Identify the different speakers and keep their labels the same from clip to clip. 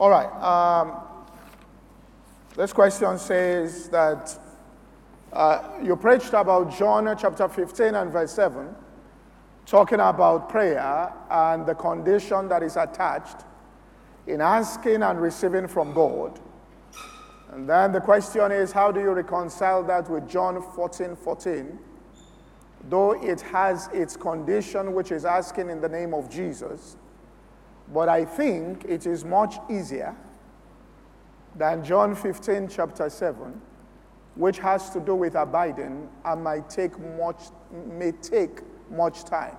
Speaker 1: All right. Um, this question says that uh, you preached about John chapter 15 and verse 7, talking about prayer and the condition that is attached in asking and receiving from God. And then the question is, how do you reconcile that with John 14 14? Though it has its condition, which is asking in the name of Jesus, but I think it is much easier than John 15, chapter 7, which has to do with abiding and might take much, may take much time.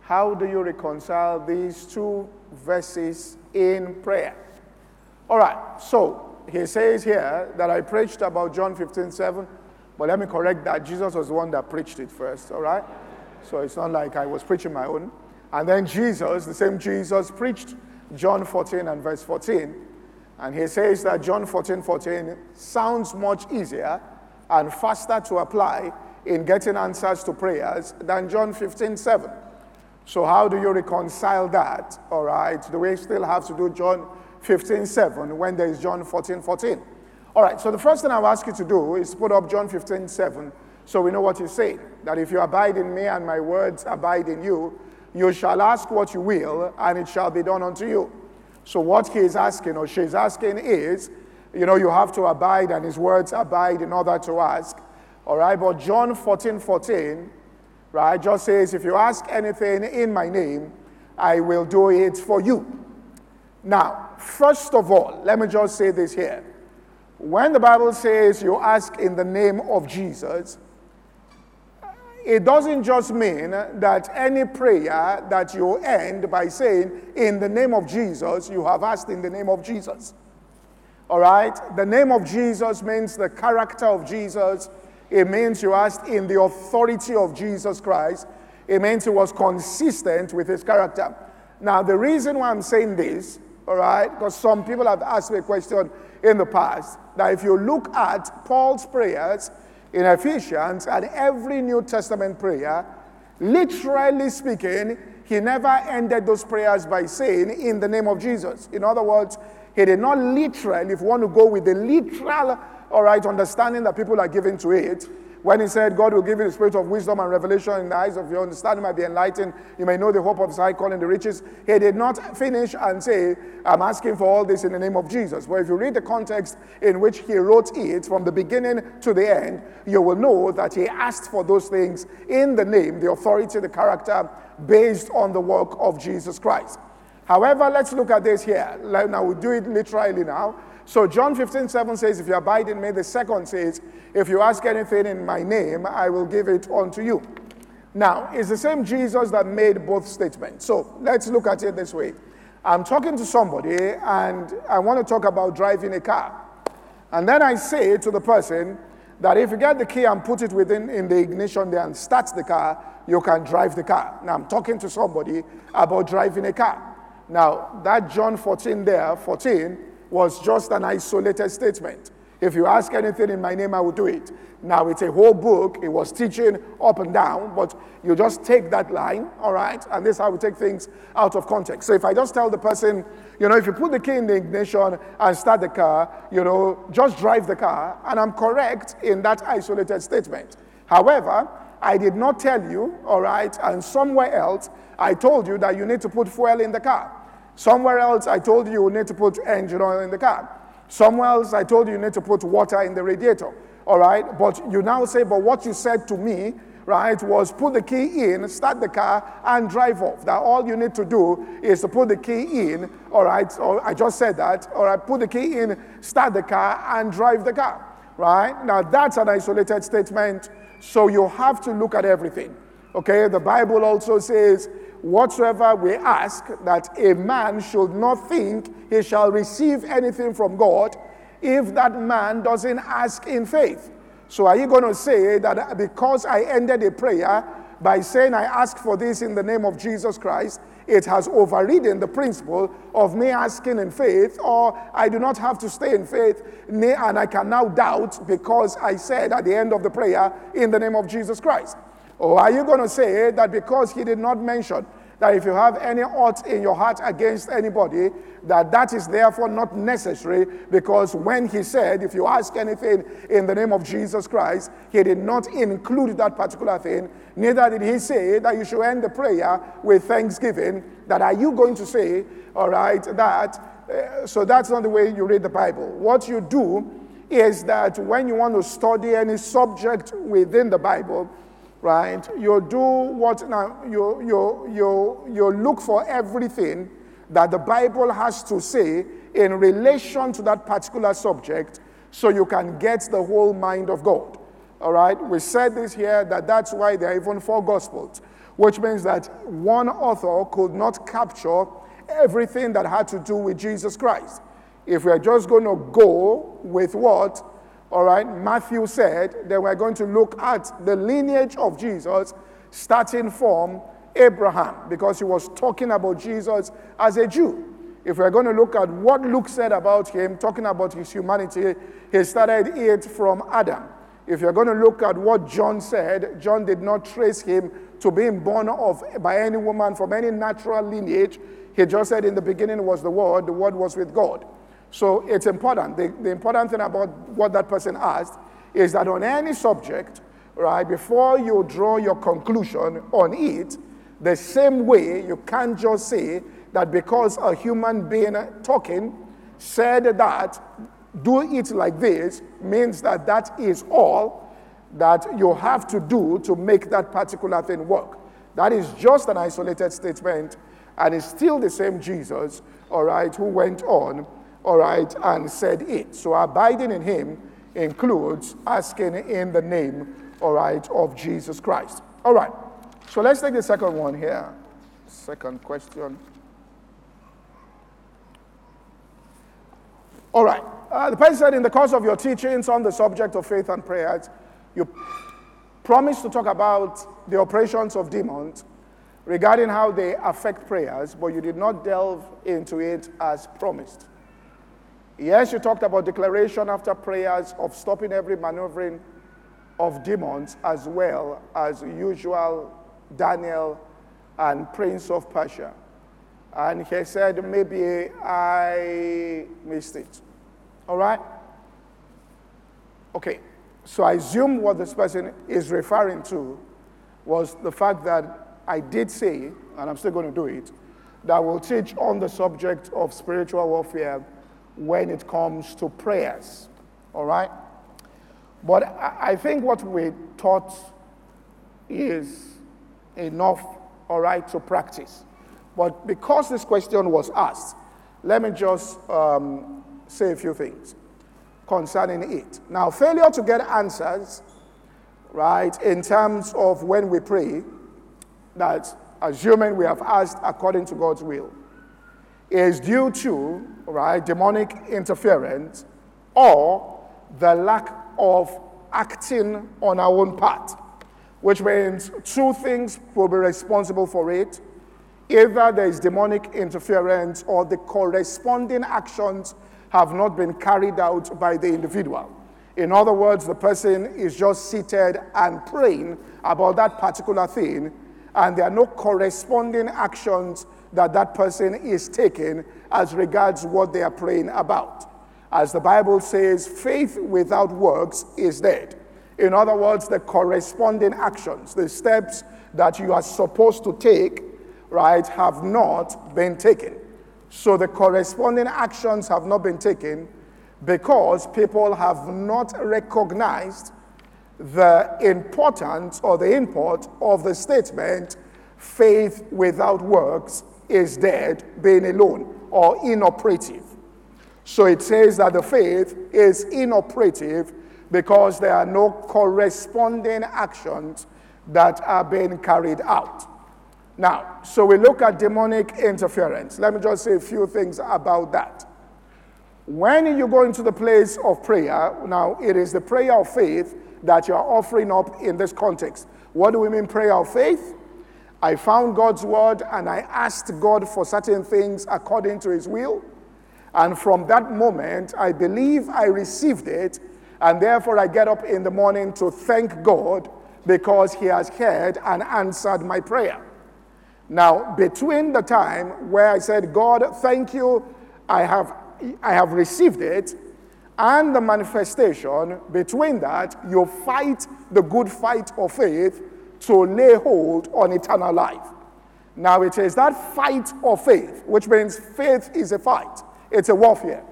Speaker 1: How do you reconcile these two verses in prayer? All right, so he says here that I preached about John 15, 7, but let me correct that. Jesus was the one that preached it first, all right? So it's not like I was preaching my own. And then Jesus, the same Jesus, preached John 14 and verse 14. And he says that John 14 14 sounds much easier and faster to apply in getting answers to prayers than John 15 7. So, how do you reconcile that? All right, do we still have to do John 15 7 when there is John 14 14? All right, so the first thing I'll ask you to do is put up John 15 7 so we know what he's saying. That if you abide in me and my words abide in you, you shall ask what you will, and it shall be done unto you. So, what he is asking or she is asking is, you know, you have to abide, and his words abide in order to ask. All right, but John 14 14, right, just says, if you ask anything in my name, I will do it for you. Now, first of all, let me just say this here. When the Bible says you ask in the name of Jesus, it doesn't just mean that any prayer that you end by saying, in the name of Jesus, you have asked in the name of Jesus. All right? The name of Jesus means the character of Jesus. It means you asked in the authority of Jesus Christ. It means it was consistent with his character. Now, the reason why I'm saying this, all right, because some people have asked me a question in the past that if you look at Paul's prayers, in Ephesians and every New Testament prayer, literally speaking, he never ended those prayers by saying, In the name of Jesus. In other words, he did not literally, if you want to go with the literal, all right, understanding that people are giving to it, when he said, God will give you the spirit of wisdom and revelation in the eyes of your understanding might be enlightened, you may know the hope of his high calling, the riches. He did not finish and say, I'm asking for all this in the name of Jesus. But if you read the context in which he wrote it from the beginning to the end, you will know that he asked for those things in the name, the authority, the character, based on the work of Jesus Christ. However, let's look at this here. Now we do it literally now. So John 15, 7 says, If you abide in me, the second says, If you ask anything in my name, I will give it unto you. Now, it's the same Jesus that made both statements. So let's look at it this way. I'm talking to somebody and I want to talk about driving a car. And then I say to the person that if you get the key and put it within in the ignition there and start the car, you can drive the car. Now I'm talking to somebody about driving a car. Now that John 14 there, 14, was just an isolated statement. If you ask anything in my name, I will do it. Now it's a whole book. It was teaching up and down, but you just take that line, all right? And this is how we take things out of context. So if I just tell the person, you know, if you put the key in the ignition and start the car, you know, just drive the car, and I'm correct in that isolated statement. However, I did not tell you, all right, and somewhere else, I told you that you need to put fuel in the car. Somewhere else, I told you you need to put engine oil in the car. Somewhere else, I told you you need to put water in the radiator. All right? But you now say, but what you said to me, right, was put the key in, start the car, and drive off. That all you need to do is to put the key in, all right? Or I just said that, all right, put the key in, start the car, and drive the car, right? Now, that's an isolated statement, so you have to look at everything. Okay? The Bible also says, whatsoever we ask, that a man should not think he shall receive anything from God if that man doesn't ask in faith. So, are you going to say that because I ended a prayer by saying I ask for this in the name of Jesus Christ, it has overridden the principle of me asking in faith, or I do not have to stay in faith, and I can now doubt because I said at the end of the prayer in the name of Jesus Christ? Or are you going to say that because he did not mention that if you have any ought in your heart against anybody, that that is therefore not necessary because when he said, if you ask anything in the name of Jesus Christ, he did not include that particular thing. Neither did he say that you should end the prayer with thanksgiving. That are you going to say, all right, that. Uh, so that's not the way you read the Bible. What you do is that when you want to study any subject within the Bible, right, you do what now, you, you, you, you look for everything that the Bible has to say in relation to that particular subject so you can get the whole mind of God. All right, we said this here that that's why there are even four gospels, which means that one author could not capture everything that had to do with Jesus Christ. If we're just going to go with what, all right, Matthew said, then we're going to look at the lineage of Jesus starting from Abraham, because he was talking about Jesus as a Jew. If we're going to look at what Luke said about him, talking about his humanity, he started it from Adam. If you're going to look at what John said, John did not trace him to being born of by any woman from any natural lineage. He just said in the beginning was the Word, the Word was with God. So it's important. The, the important thing about what that person asked is that on any subject, right, before you draw your conclusion on it, the same way you can't just say that because a human being talking said that do it like this means that that is all that you have to do to make that particular thing work. That is just an isolated statement, and it's still the same Jesus, all right, who went on all right, and said it. So abiding in him includes asking in the name, all right, of Jesus Christ. All right, so let's take the second one here. Second question. All right, uh, the person said, in the course of your teachings on the subject of faith and prayers, you promised to talk about the operations of demons regarding how they affect prayers, but you did not delve into it as promised. Yes, you talked about declaration after prayers of stopping every maneuvering of demons as well as usual Daniel and Prince of Persia. And he said, maybe I missed it. All right? Okay, so I assume what this person is referring to was the fact that I did say, and I'm still going to do it, that we'll teach on the subject of spiritual warfare when it comes to prayers. All right? But I think what we taught is enough, all right, to practice. But because this question was asked, let me just um, say a few things concerning it. Now, failure to get answers, right, in terms of when we pray, that assuming we have asked according to God's will, is due to, right, demonic interference or the lack of acting on our own part, which means two things will be responsible for it. Either there is demonic interference or the corresponding actions have not been carried out by the individual. In other words, the person is just seated and praying about that particular thing, and there are no corresponding actions that that person is taking as regards what they are praying about. As the Bible says, faith without works is dead. In other words, the corresponding actions, the steps that you are supposed to take, right, have not been taken. So the corresponding actions have not been taken because people have not recognized the importance or the import of the statement faith without works is dead, being alone or inoperative. So it says that the faith is inoperative because there are no corresponding actions that are being carried out. Now, so we look at demonic interference. Let me just say a few things about that. When you go into the place of prayer, now it is the prayer of faith that you are offering up in this context. What do we mean, prayer of faith? I found God's word and I asked God for certain things according to his will. And from that moment, I believe I received it. And therefore, I get up in the morning to thank God because he has heard and answered my prayer. Now, between the time where I said, God, thank you, I have, I have received it, and the manifestation, between that, you fight the good fight of faith to lay hold on eternal life. Now, it is that fight of faith, which means faith is a fight, it's a warfare.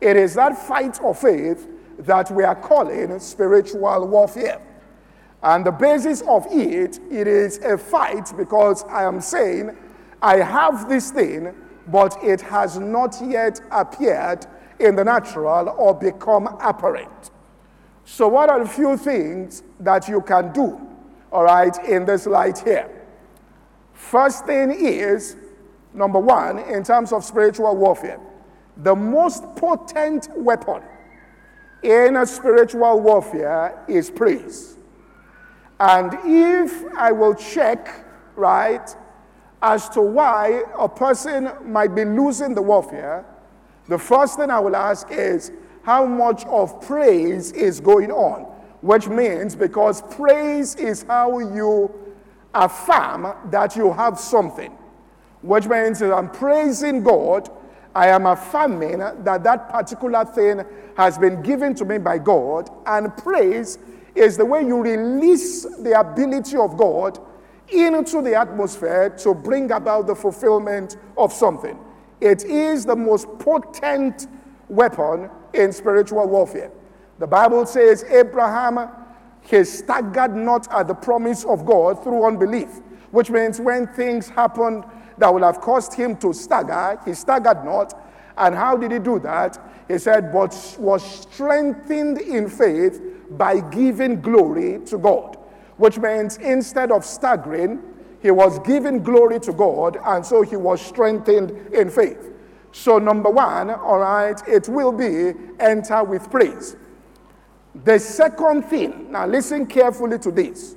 Speaker 1: It is that fight of faith that we are calling spiritual warfare. And the basis of it, it is a fight because I am saying, I have this thing, but it has not yet appeared in the natural or become apparent. So, what are a few things that you can do, all right, in this light here? First thing is, number one, in terms of spiritual warfare, the most potent weapon in a spiritual warfare is praise. And if I will check, right, as to why a person might be losing the warfare, the first thing I will ask is how much of praise is going on? Which means because praise is how you affirm that you have something. Which means I'm praising God, I am affirming that that particular thing has been given to me by God, and praise is the way you release the ability of God into the atmosphere to bring about the fulfillment of something. It is the most potent weapon in spiritual warfare. The Bible says Abraham, he staggered not at the promise of God through unbelief, which means when things happened that would have caused him to stagger, he staggered not. And how did he do that? He said, but was strengthened in faith by giving glory to God, which means instead of staggering, he was giving glory to God, and so he was strengthened in faith. So, number one, all right, it will be enter with praise. The second thing, now listen carefully to this,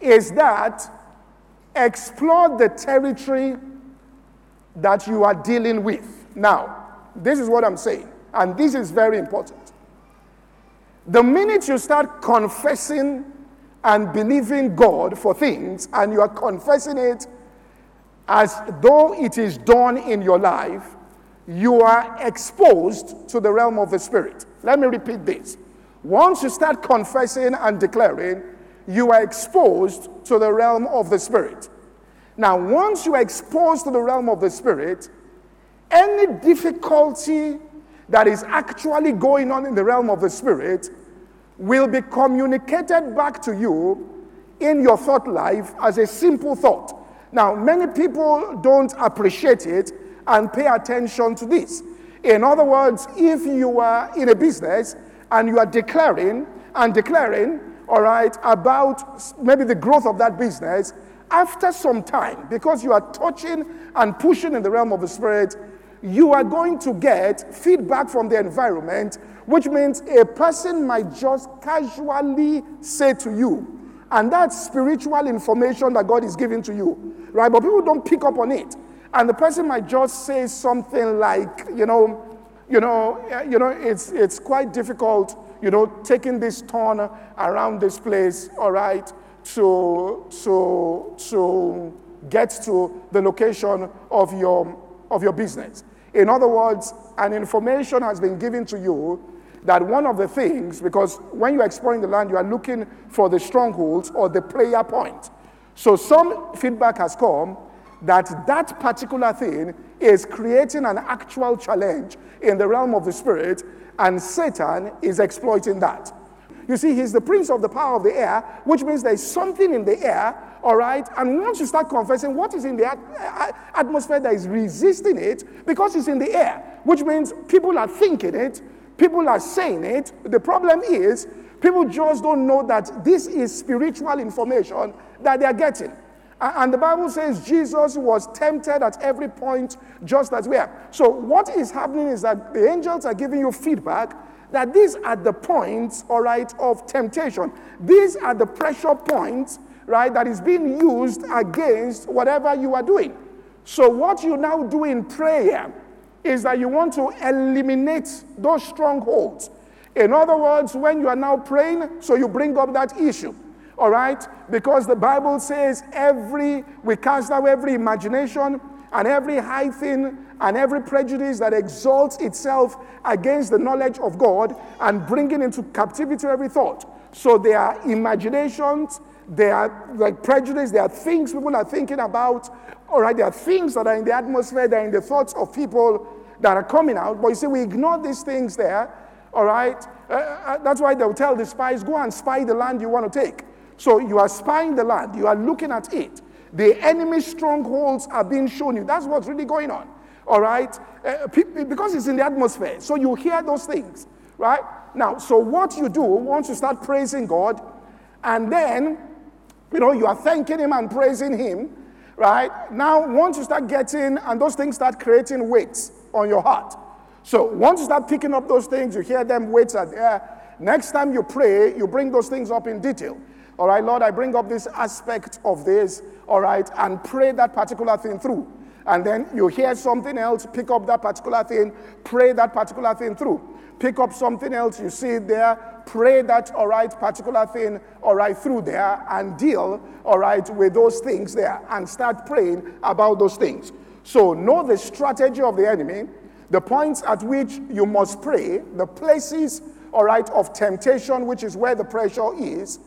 Speaker 1: is that explore the territory that you are dealing with. Now, this is what I'm saying, and this is very important. The minute you start confessing and believing God for things, and you are confessing it as though it is done in your life, you are exposed to the realm of the Spirit. Let me repeat this. Once you start confessing and declaring, you are exposed to the realm of the Spirit. Now, once you are exposed to the realm of the Spirit, any difficulty that is actually going on in the realm of the Spirit will be communicated back to you in your thought life as a simple thought. Now, many people don't appreciate it and pay attention to this. In other words, if you are in a business and you are declaring and declaring, all right, about maybe the growth of that business, after some time, because you are touching and pushing in the realm of the spirit, you are going to get feedback from the environment which means a person might just casually say to you, and that's spiritual information that God is giving to you, right? But people don't pick up on it. And the person might just say something like, you know, you know, eh, you know, it's, it's quite difficult, you know, taking this turn around this place, all right, to, to, to get to the location of your, of your business. In other words, an information has been given to you that one of the things, because when you're exploring the land, you are looking for the strongholds or the prayer point. So some feedback has come that that particular thing is creating an actual challenge in the realm of the spirit, and Satan is exploiting that. You see, he's the prince of the power of the air, which means there's something in the air, all right? And once you start confessing what is in the atmosphere that is resisting it, because it's in the air, which means people are thinking it, People are saying it. The problem is, people just don't know that this is spiritual information that they are getting. And the Bible says Jesus was tempted at every point just as we are. So, what is happening is that the angels are giving you feedback that these are the points, all right, of temptation. These are the pressure points, right, that is being used against whatever you are doing. So, what you now do in prayer is that you want to eliminate those strongholds. In other words, when you are now praying, so you bring up that issue. All right? Because the Bible says every, we cast out every imagination and every high thing and every prejudice that exalts itself against the knowledge of God and bringing into captivity every thought. So there are imaginations, there are like prejudice, there are things people are thinking about. All right, there are things that are in the atmosphere, that are in the thoughts of people that are coming out. But you see, we ignore these things there. All right, uh, uh, that's why they'll tell the spies, go and spy the land you want to take. So you are spying the land, you are looking at it. The enemy strongholds are being shown you. That's what's really going on. All right? Uh, because it's in the atmosphere. So you hear those things, right? Now, so what you do once you start praising God, and then, you know, you are thanking Him and praising Him, right? Now, once you start getting, and those things start creating weights on your heart. So once you start picking up those things, you hear them weights are there. Next time you pray, you bring those things up in detail. All right, Lord, I bring up this aspect of this, all right, and pray that particular thing through. And then you hear something else, pick up that particular thing, pray that particular thing through. Pick up something else, you see it there, pray that, all right, particular thing, all right, through there, and deal, all right, with those things there, and start praying about those things. So know the strategy of the enemy, the points at which you must pray, the places, all right, of temptation, which is where the pressure is,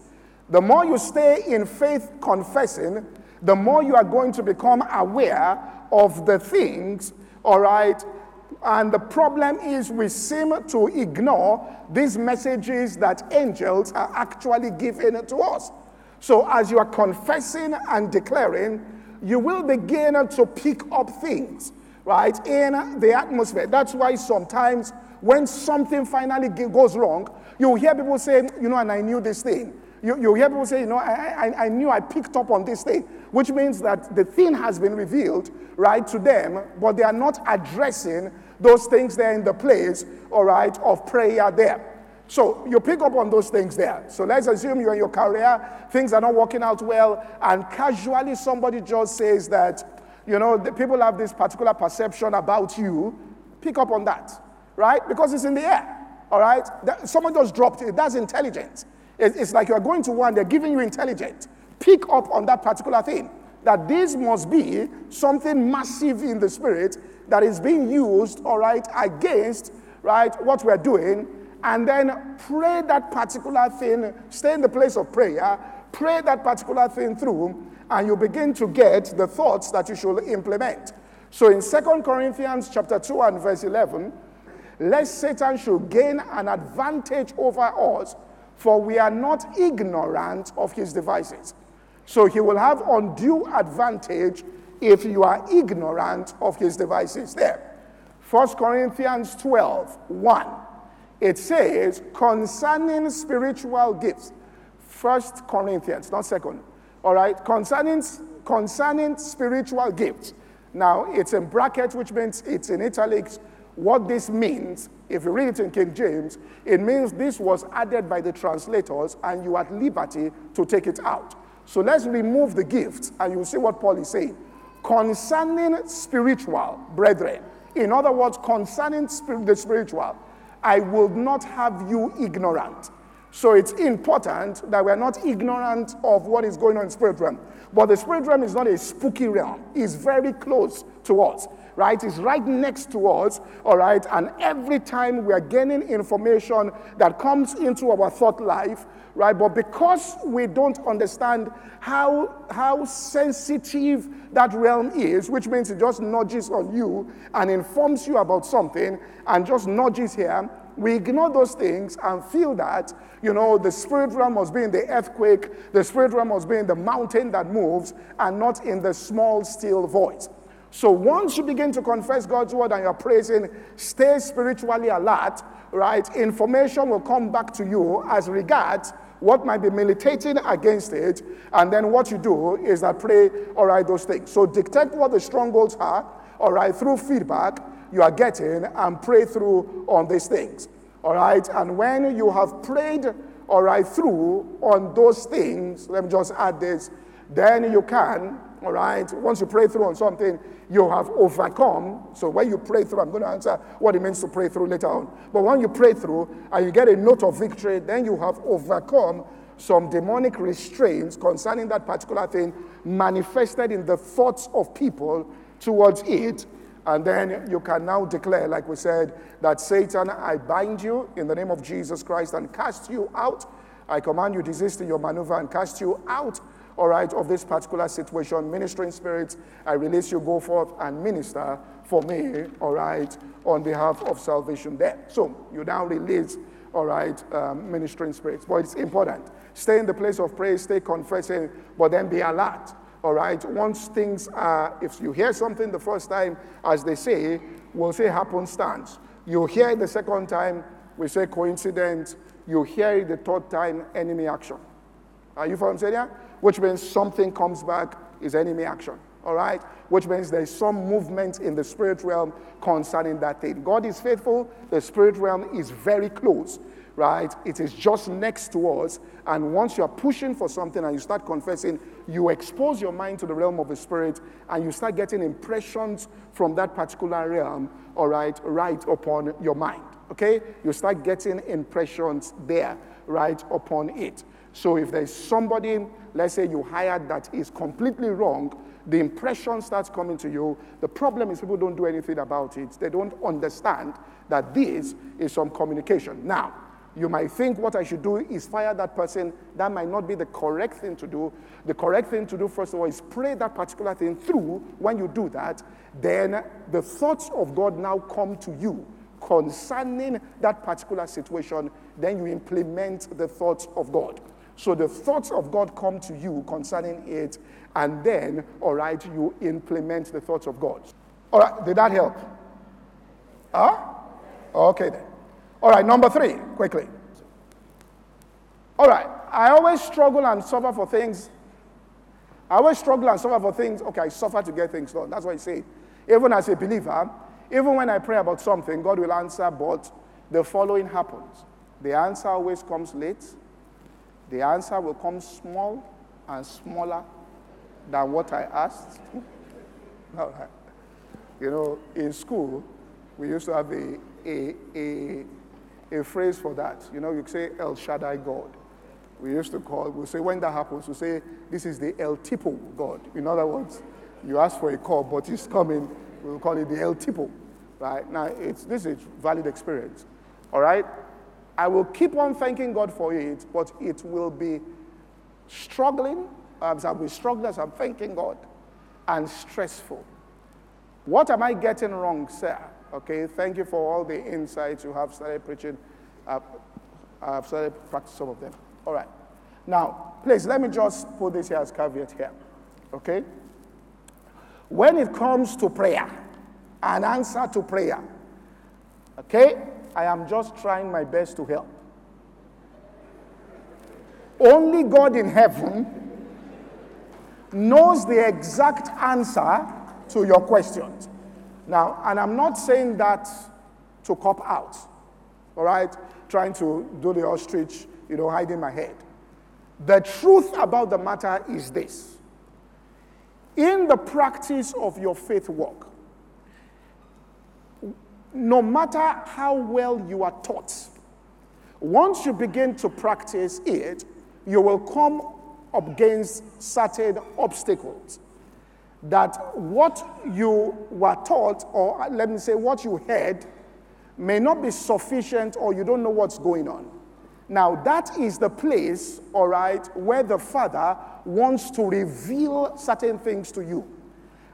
Speaker 1: the more you stay in faith confessing, the more you are going to become aware of the things, all right? And the problem is we seem to ignore these messages that angels are actually giving to us. So as you are confessing and declaring, you will begin to pick up things, right, in the atmosphere. That's why sometimes when something finally goes wrong, you hear people say, you know, and I knew this thing. You, you hear people say, you know, I, I, I knew I picked up on this thing, which means that the thing has been revealed, right, to them, but they are not addressing those things there in the place, all right, of prayer there. So you pick up on those things there. So let's assume you're in your career, things are not working out well, and casually somebody just says that, you know, the people have this particular perception about you. Pick up on that, right? Because it's in the air, all right? Someone just dropped it. That's intelligence. It's like you're going to one, they're giving you intelligence. Pick up on that particular thing. That this must be something massive in the spirit that is being used, all right, against, right, what we're doing. And then pray that particular thing, stay in the place of prayer, pray that particular thing through, and you begin to get the thoughts that you should implement. So in Second Corinthians chapter 2 and verse 11, lest Satan should gain an advantage over us for we are not ignorant of his devices. So he will have undue advantage if you are ignorant of his devices there. 1 Corinthians 12, 1. It says, concerning spiritual gifts. First Corinthians, not second. All right, concerning, concerning spiritual gifts. Now, it's in brackets, which means it's in italics. What this means if you read it in King James, it means this was added by the translators and you are at liberty to take it out. So let's remove the gift and you'll see what Paul is saying. Concerning spiritual, brethren, in other words, concerning the spiritual, I will not have you ignorant. So it's important that we're not ignorant of what is going on in spirit realm. But the spirit realm is not a spooky realm, it's very close to us right, is right next to us, all right? And every time we are gaining information that comes into our thought life, right? But because we don't understand how, how sensitive that realm is, which means it just nudges on you and informs you about something and just nudges here, we ignore those things and feel that, you know, the spirit realm must be in the earthquake, the spirit realm must be in the mountain that moves, and not in the small, still voice. So once you begin to confess God's word and you're praising, stay spiritually alert, right? Information will come back to you as regards what might be militating against it. And then what you do is that pray, all right, those things. So detect what the strongholds are, all right, through feedback you are getting and pray through on these things. All right. And when you have prayed, all right, through on those things, let me just add this, then you can, all right, once you pray through on something, you have overcome. So when you pray through, I'm going to answer what it means to pray through later on. But when you pray through and you get a note of victory, then you have overcome, some demonic restraints concerning that particular thing manifested in the thoughts of people towards it. And then you can now declare, like we said, that Satan, I bind you in the name of Jesus Christ and cast you out. I command you desist in your maneuver and cast you out, all right, of this particular situation. Ministering spirits, I release you, go forth and minister for me, all right, on behalf of salvation there. So you now release, all right, um, ministering spirits. But it's important. Stay in the place of praise, stay confessing, but then be alert. All right. Once things are, if you hear something the first time, as they say, we'll say happenstance. You hear it the second time, we say coincidence. You hear it the third time, enemy action. Are you following saying? Which means something comes back is enemy action all right? Which means there's some movement in the spirit realm concerning that thing. God is faithful, the spirit realm is very close, right? It is just next to us. And once you're pushing for something and you start confessing, you expose your mind to the realm of the spirit and you start getting impressions from that particular realm, all right, right upon your mind, okay? You start getting impressions there, right upon it. So if there's somebody, let's say you hired that is completely wrong, the impression starts coming to you. The problem is people don't do anything about it. They don't understand that this is some communication. Now, you might think what I should do is fire that person. That might not be the correct thing to do. The correct thing to do, first of all, is pray that particular thing through. When you do that, then the thoughts of God now come to you concerning that particular situation. Then you implement the thoughts of God. So the thoughts of God come to you concerning it, and then, all right, you implement the thoughts of God. All right, did that help? Huh? Okay then. All right, number three, quickly. All right, I always struggle and suffer for things. I always struggle and suffer for things. Okay, I suffer to get things done. That's what I say. Even as a believer, even when I pray about something, God will answer, but the following happens. The answer always comes late the answer will come small and smaller than what I asked. you know, in school, we used to have a, a, a, a phrase for that. You know, you say El Shaddai God. We used to call, we say when that happens, we say this is the El Tipo God. In other words, you ask for a call, but it's coming, we'll call it the El Tipo. Right? Now, it's, this is valid experience. All right? I will keep on thanking God for it, but it will be struggling as I'll be struggling as I'm thanking God and stressful. What am I getting wrong, sir? Okay, thank you for all the insights you have started preaching. I've, I've started practicing some of them. All right. Now, please, let me just put this here as caveat here. Okay? When it comes to prayer, an answer to prayer, okay, I am just trying my best to help. Only God in heaven knows the exact answer to your questions. Now, and I'm not saying that to cop out, all right? Trying to do the ostrich, you know, hiding my head. The truth about the matter is this in the practice of your faith walk, no matter how well you are taught, once you begin to practice it, you will come up against certain obstacles. That what you were taught, or let me say what you heard, may not be sufficient or you don't know what's going on. Now, that is the place, all right, where the Father wants to reveal certain things to you.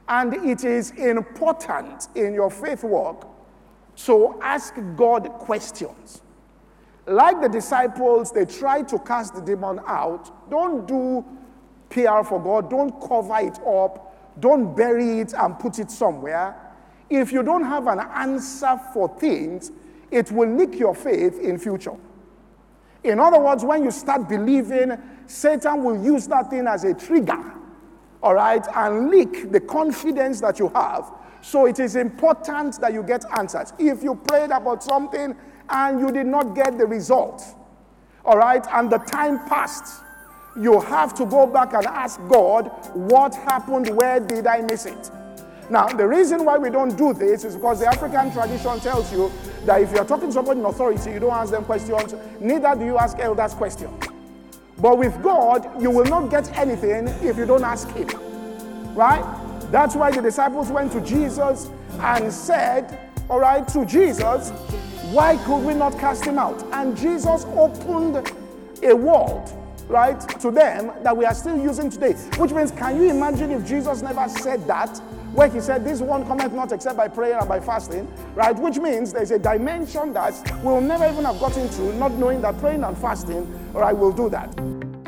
Speaker 1: And it is important in your faith walk so ask God questions. Like the disciples, they tried to cast the demon out. Don't do PR for God, don't cover it up, don't bury it and put it somewhere. If you don't have an answer for things, it will leak your faith in future. In other words, when you start believing, Satan will use that thing as a trigger, all right, and leak the confidence that you have so it is important that you get answers. If you prayed about something and you did not get the result, all right, and the time passed, you have to go back and ask God, what happened? Where did I miss it? Now, the reason why we don't do this is because the African tradition tells you that if you're talking to somebody in authority, you don't ask them questions, neither do you ask elders questions. But with God, you will not get anything if you don't ask Him. Right? That's why the disciples went to Jesus and said, All right, to Jesus, why could we not cast him out? And Jesus opened a world, right, to them that we are still using today. Which means, can you imagine if Jesus never said that? Where he said, This one cometh not except by prayer and by fasting, right? Which means there's a dimension that we'll never even have gotten to, not knowing that praying and fasting, all right, will do that.